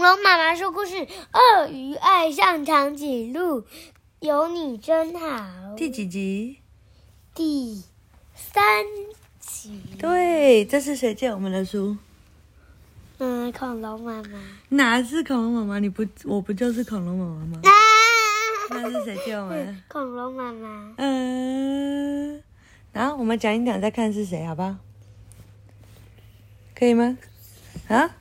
龙妈妈说故事：鳄鱼爱上长颈鹿，有你真好。第几集？第三集。对，这是谁借我们的书？嗯，恐龙妈妈。哪是恐龙妈妈？你不，我不就是恐龙妈妈吗？啊！那是谁借我们的？恐龙妈妈。嗯，然后我们讲一讲，再看是谁，好不好？可以吗？啊？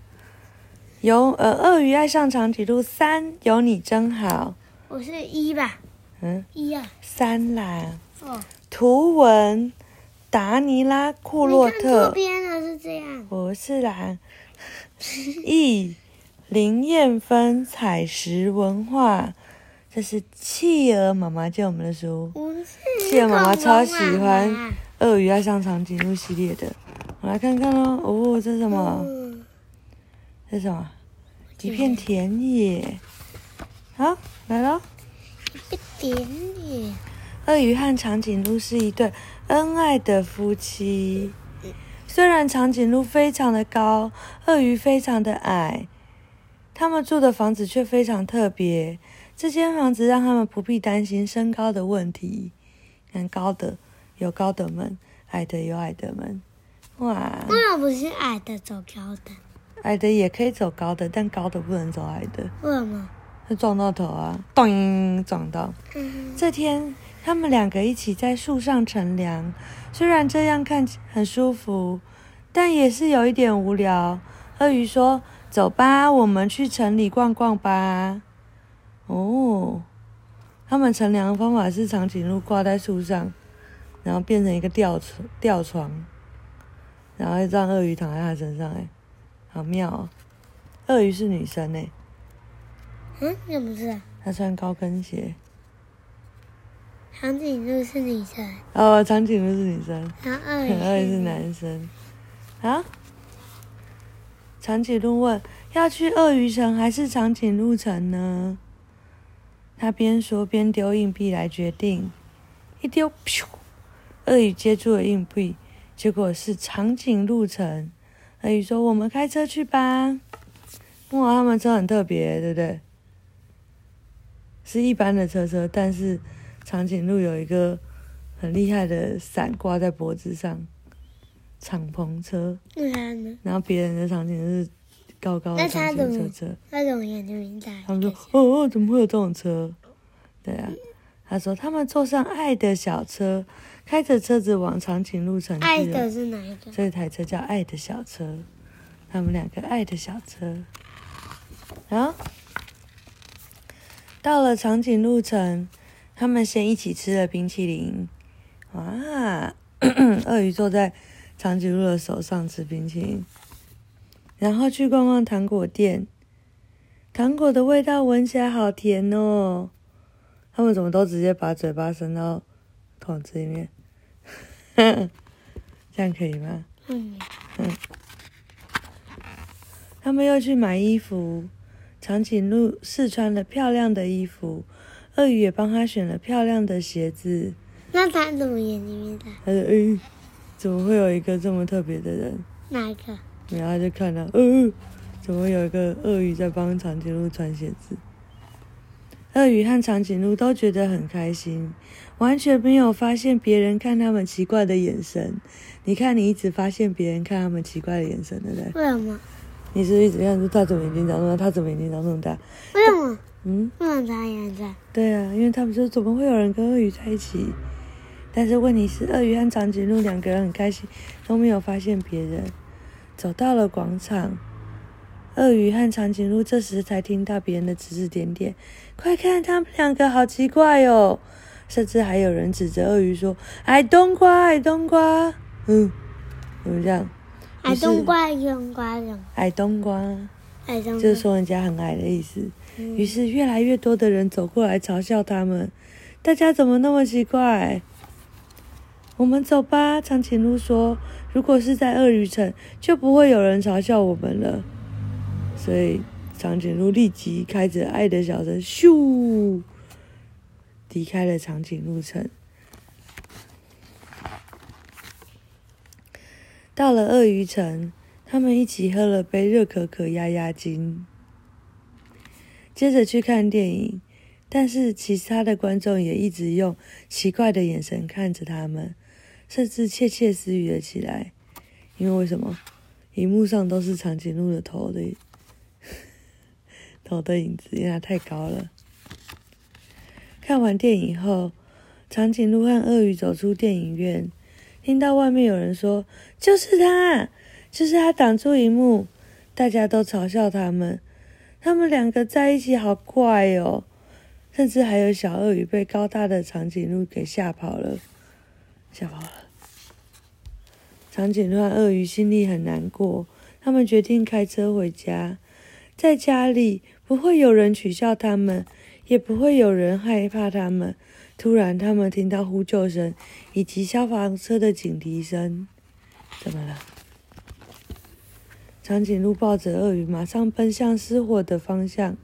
有呃，鳄鱼爱上长颈鹿三，有你真好。我是一吧？嗯，一啊。三啦。哦。图文达尼拉库洛特。这边的是这样。不是啦。E，林燕芬采石文化，这是企鹅妈妈借我们的书。企鹅妈妈超喜欢《鳄鱼爱上长颈鹿》系列的。我来看看哦，哦，这是什么？这是什么？一片田野。好，来喽。一个田野。鳄鱼和长颈鹿是一对恩爱的夫妻。虽然长颈鹿非常的高，鳄鱼非常的矮，他们住的房子却非常特别。这间房子让他们不必担心身高的问题。看高的有高的门，矮的有矮的门。哇！为什么不是矮的走高的？矮的也可以走高的，但高的不能走矮的。为什么？会撞到头啊！咚，撞到。这天，他们两个一起在树上乘凉。虽然这样看很舒服，但也是有一点无聊。鳄鱼说：“走吧，我们去城里逛逛吧。”哦，他们乘凉的方法是长颈鹿挂在树上，然后变成一个吊床，吊床，然后让鳄鱼躺在他身上。哎，好妙哦！鳄鱼是女生呢。嗯，也不是。她穿高跟鞋。长颈鹿是女生。哦，长颈鹿是女生。然后鳄鱼是男生。啊？长颈鹿问：“要去鳄鱼城还是长颈鹿城呢？”他边说边丢硬币来决定。一丢，噗！鳄鱼接住了硬币，结果是长颈鹿城。鳄鱼说：“我们开车去吧。”哇，他们车很特别，对不对？是一般的车车，但是。长颈鹿有一个很厉害的伞挂在脖子上，敞篷车。然后别人的长颈鹿是高高的长颈车车。那种眼睛明大。他们说：“哦哦，怎么会有这种车？”对啊，他说他们坐上爱的小车，开着车子往长颈鹿城去。爱的是哪一个？这台车叫爱的小车。他们两个爱的小车。啊，到了长颈鹿城。他们先一起吃了冰淇淋，哇！鳄鱼坐在长颈鹿的手上吃冰淇淋，然后去逛逛糖果店，糖果的味道闻起来好甜哦。他们怎么都直接把嘴巴伸到桶子里面？这样可以吗？嗯。他们又去买衣服，长颈鹿试穿了漂亮的衣服。鳄鱼也帮他选了漂亮的鞋子。那他怎么眼睛没戴？他说：“哎，怎么会有一个这么特别的人？”哪一个？然后他就看到，呃，怎么有一个鳄鱼在帮长颈鹿穿鞋子？鳄鱼和长颈鹿都觉得很开心，完全没有发现别人看他们奇怪的眼神。你看，你一直发现别人看他们奇怪的眼神，对不对？为什么？你是一直看说他怎么眼睛长这么大，他怎么眼睛长这么大？为什么？嗯，为什么他也在？对啊，因为他们说怎么会有人跟鳄鱼在一起？但是问题是，鳄鱼和长颈鹿两个人很开心，都没有发现别人。走到了广场，鳄鱼和长颈鹿这时才听到别人的指指点点：“快看，他们两个好奇怪哦！”甚至还有人指着鳄鱼说：“矮冬瓜，矮冬瓜。”嗯，怎么这样？矮冬瓜，矮冬瓜，矮冬瓜，矮冬瓜，就是说人家很矮的意思。于是，越来越多的人走过来嘲笑他们。大家怎么那么奇怪？我们走吧，长颈鹿说：“如果是在鳄鱼城，就不会有人嘲笑我们了。”所以，长颈鹿立即开着爱的小车，咻，离开了长颈鹿城。到了鳄鱼城，他们一起喝了杯热可可压压惊。接着去看电影。但是其他的观众也一直用奇怪的眼神看着他们，甚至窃窃私语了起来。因为为什么？荧幕上都是长颈鹿的头的头的影子，因为它太高了。看完电影后，长颈鹿和鳄鱼走出电影院，听到外面有人说：“就是他，就是他挡住荧幕。”大家都嘲笑他们，他们两个在一起好怪哦。甚至还有小鳄鱼被高大的长颈鹿给吓跑了，吓跑了。长颈鹿和鳄鱼心里很难过，他们决定开车回家。在家里不会有人取笑他们，也不会有人害怕他们。突然，他们听到呼救声以及消防车的警笛声。怎么了？长颈鹿抱着鳄鱼，马上奔向失火的方向。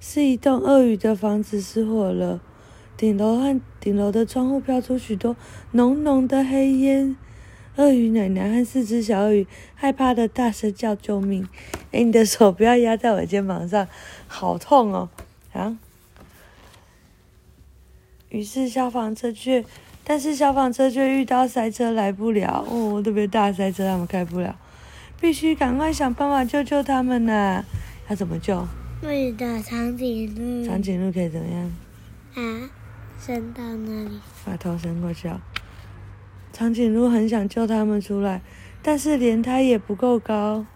是一栋鳄鱼的房子失火了，顶楼和顶楼的窗户飘出许多浓浓的黑烟。鳄鱼奶奶和四只小鳄鱼害怕的大声叫救命！哎，你的手不要压在我肩膀上，好痛哦！啊！于是消防车却，但是消防车却遇到塞车来不了哦，特别大塞车，他们开不了，必须赶快想办法救救他们呐！要怎么救？为的长颈鹿，长颈鹿可以怎么样？啊，伸到那里，把头伸过去。长颈鹿很想救他们出来，但是连它也不够高，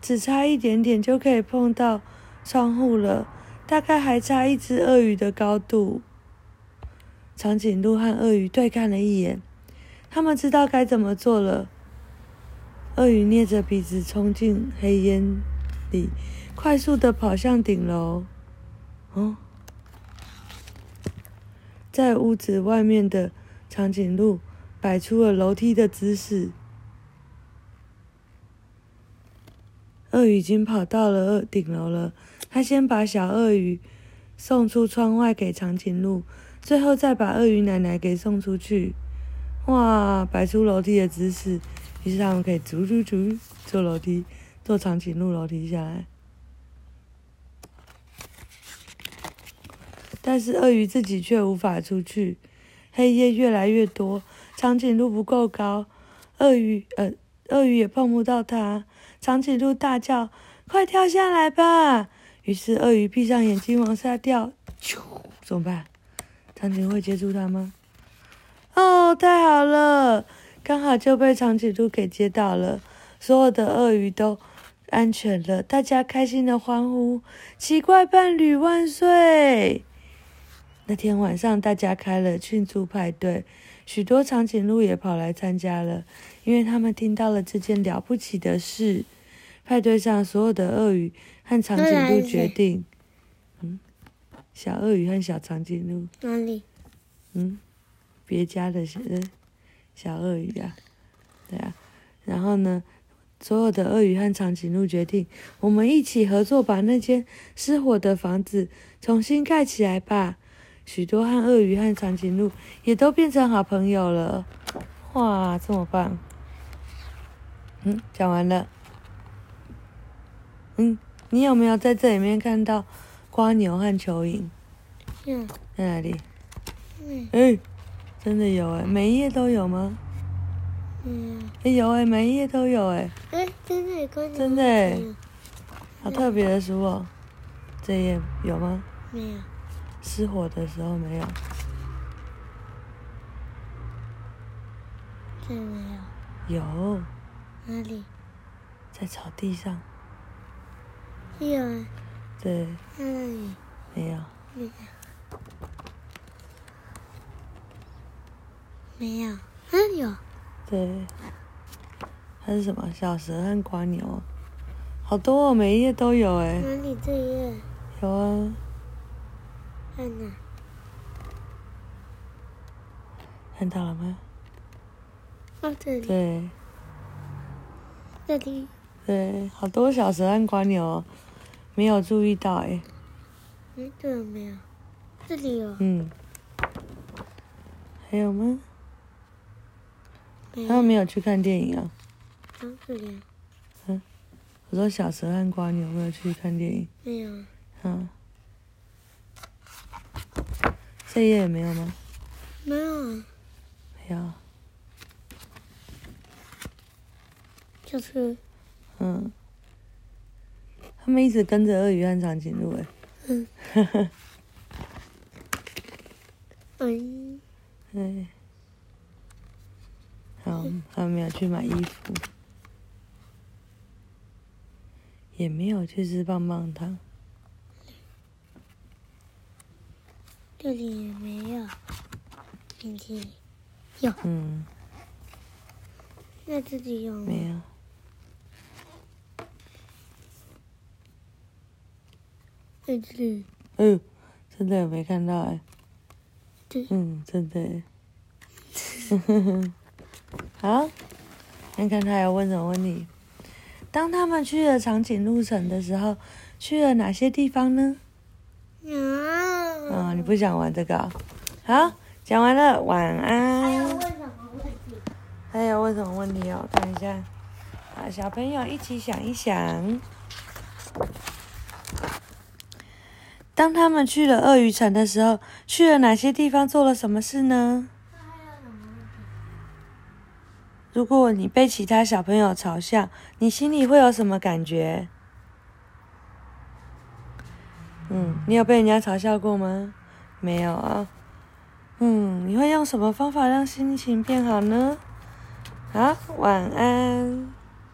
只差一点点就可以碰到窗户了，大概还差一只鳄鱼的高度。长颈鹿和鳄鱼对看了一眼，他们知道该怎么做了。鳄鱼捏着鼻子冲进黑烟里。快速的跑向顶楼，哦，在屋子外面的长颈鹿摆出了楼梯的姿势。鳄鱼已经跑到了顶楼了，他先把小鳄鱼送出窗外给长颈鹿，最后再把鳄鱼奶奶给送出去。哇，摆出楼梯的姿势，于是他们可以逐逐逐坐楼梯，坐长颈鹿楼梯下来。但是鳄鱼自己却无法出去，黑夜越来越多，长颈鹿不够高，鳄鱼呃，鳄鱼也碰不到它。长颈鹿大叫：“快跳下来吧！”于是鳄鱼闭上眼睛往下掉，啾，怎么办？长颈鹿会接住它吗？哦，太好了，刚好就被长颈鹿给接到了，所有的鳄鱼都安全了，大家开心的欢呼：“奇怪伴侣万岁！”那天晚上，大家开了庆祝派对，许多长颈鹿也跑来参加了，因为他们听到了这件了不起的事。派对上，所有的鳄鱼和长颈鹿决定，嗯，小鳄鱼和小长颈鹿哪里？嗯，别家的小小鳄鱼啊，对啊。然后呢，所有的鳄鱼和长颈鹿决定，我们一起合作，把那间失火的房子重新盖起来吧。许多和鳄鱼和长颈鹿也都变成好朋友了，哇，这么棒！嗯，讲完了。嗯，你有没有在这里面看到瓜牛和蚯蚓？嗯，在哪里？嗯，哎，真的有哎，每一页都有吗？嗯，哎有哎，每一页都有哎。哎，真的瓜牛？真的哎，好特别的书哦。这页有吗？没有。失火的时候没有，这没有，有哪里？在草地上，有，对，那里。没有，没有，没有，嗯，有，对，它是什么？小蛇和瓜牛，好多哦，每一页都有哎，哪里这一页？有啊。看哪？看到了吗？哦，这里。对。这里。对，好多小蛇和瓜牛，没有注意到哎。哎，这有没有？这里有。嗯。还有吗？他们没有去看电影啊。这里。嗯。我说小蛇和瓜牛没有去看电影。没有。嗯，这页也没有吗？没有，没有。就是嗯，他们一直跟着鳄鱼和长颈鹿，哎，嗯，嗯，哎，好，他们没有去买衣服，也没有去吃棒棒糖，这里也没有，冰淇淋有，嗯，那这里有吗？没有，在这里嗯，真的没看到哎，对，嗯，真的耶，好，看看他要问什么问题。当他们去了长颈鹿城的时候，去了哪些地方呢？啊，嗯，你不想玩这个、好，讲完了，晚还有安。问什么问题？还有问什么问题哦？看一下，啊，小朋友一起想一想。当他们去了鳄鱼城的时候，去了哪些地方，做了什么事呢？如果你被其他小朋友嘲笑，你心里会有什么感觉？嗯，你有被人家嘲笑过吗？没有啊。嗯，你会用什么方法让心情变好呢？好，晚安。